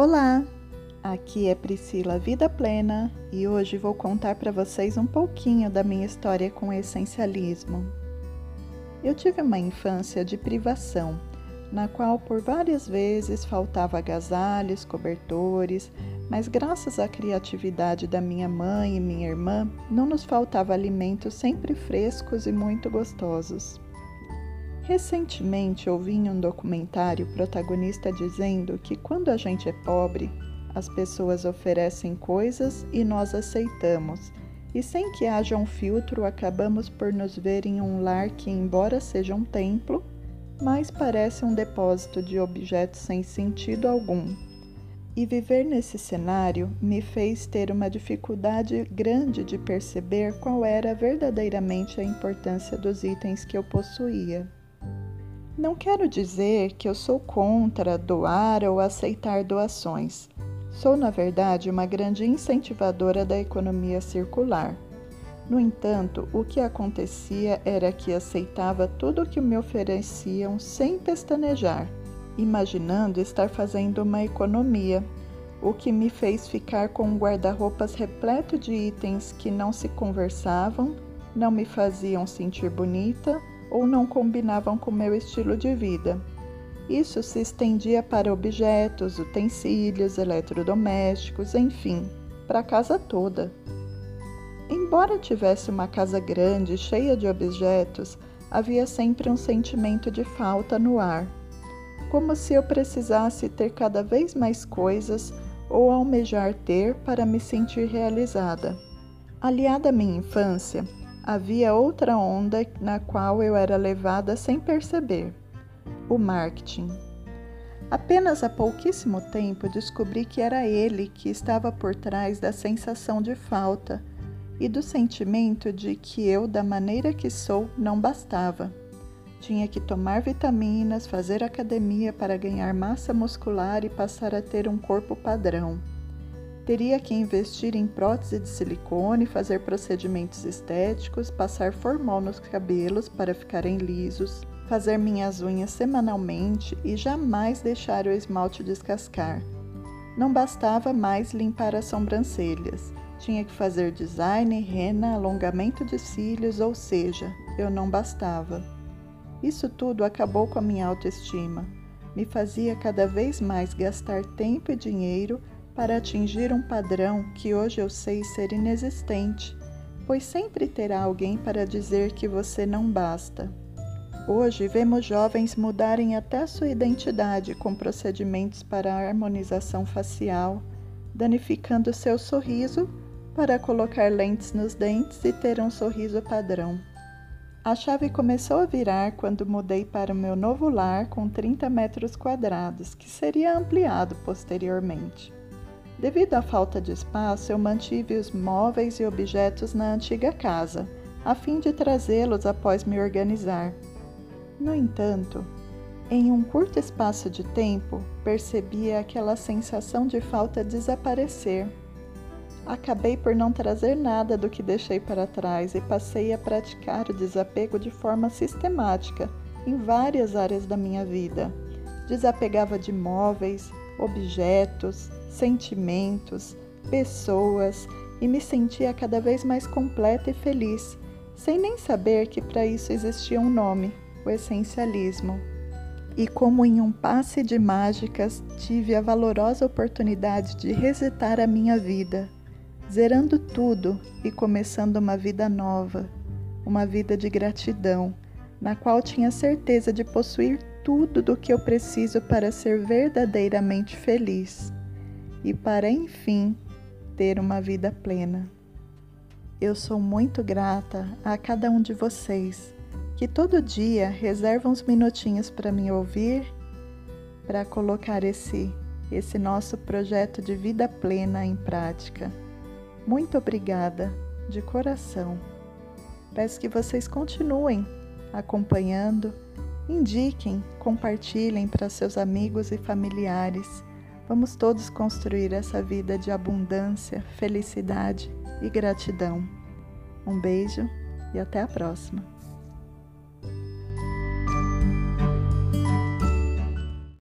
Olá, aqui é Priscila Vida Plena e hoje vou contar para vocês um pouquinho da minha história com o essencialismo. Eu tive uma infância de privação, na qual por várias vezes faltava agasalhos, cobertores, mas graças à criatividade da minha mãe e minha irmã, não nos faltava alimentos sempre frescos e muito gostosos. Recentemente ouvi em um documentário o protagonista dizendo que quando a gente é pobre, as pessoas oferecem coisas e nós aceitamos, e sem que haja um filtro, acabamos por nos ver em um lar que, embora seja um templo, mais parece um depósito de objetos sem sentido algum. E viver nesse cenário me fez ter uma dificuldade grande de perceber qual era verdadeiramente a importância dos itens que eu possuía. Não quero dizer que eu sou contra doar ou aceitar doações. Sou, na verdade, uma grande incentivadora da economia circular. No entanto, o que acontecia era que aceitava tudo o que me ofereciam sem pestanejar, imaginando estar fazendo uma economia, o que me fez ficar com um guarda-roupas repleto de itens que não se conversavam, não me faziam sentir bonita ou não combinavam com meu estilo de vida. Isso se estendia para objetos, utensílios, eletrodomésticos, enfim, para a casa toda. Embora tivesse uma casa grande, cheia de objetos, havia sempre um sentimento de falta no ar, como se eu precisasse ter cada vez mais coisas ou almejar ter para me sentir realizada. Aliada à minha infância, havia outra onda na qual eu era levada sem perceber: o marketing. Apenas há pouquíssimo tempo descobri que era ele que estava por trás da sensação de falta e do sentimento de que eu, da maneira que sou, não bastava. Tinha que tomar vitaminas, fazer academia para ganhar massa muscular e passar a ter um corpo padrão teria que investir em prótese de silicone, fazer procedimentos estéticos, passar formol nos cabelos para ficarem lisos, fazer minhas unhas semanalmente e jamais deixar o esmalte descascar. Não bastava mais limpar as sobrancelhas. Tinha que fazer design, rena, alongamento de cílios, ou seja, eu não bastava. Isso tudo acabou com a minha autoestima. Me fazia cada vez mais gastar tempo e dinheiro para atingir um padrão que hoje eu sei ser inexistente, pois sempre terá alguém para dizer que você não basta. Hoje vemos jovens mudarem até sua identidade com procedimentos para harmonização facial, danificando seu sorriso para colocar lentes nos dentes e ter um sorriso padrão. A chave começou a virar quando mudei para o meu novo lar com 30 metros quadrados, que seria ampliado posteriormente. Devido à falta de espaço, eu mantive os móveis e objetos na antiga casa, a fim de trazê-los após me organizar. No entanto, em um curto espaço de tempo, percebi aquela sensação de falta desaparecer. Acabei por não trazer nada do que deixei para trás e passei a praticar o desapego de forma sistemática em várias áreas da minha vida. Desapegava de móveis, objetos, sentimentos, pessoas e me sentia cada vez mais completa e feliz, sem nem saber que para isso existia um nome, o essencialismo. E como em um passe de mágicas, tive a valorosa oportunidade de resetar a minha vida, zerando tudo e começando uma vida nova, uma vida de gratidão, na qual tinha certeza de possuir tudo do que eu preciso para ser verdadeiramente feliz e para enfim ter uma vida plena. Eu sou muito grata a cada um de vocês que todo dia reservam uns minutinhos para me ouvir, para colocar esse esse nosso projeto de vida plena em prática. Muito obrigada de coração. Peço que vocês continuem acompanhando, indiquem, compartilhem para seus amigos e familiares Vamos todos construir essa vida de abundância, felicidade e gratidão. Um beijo e até a próxima.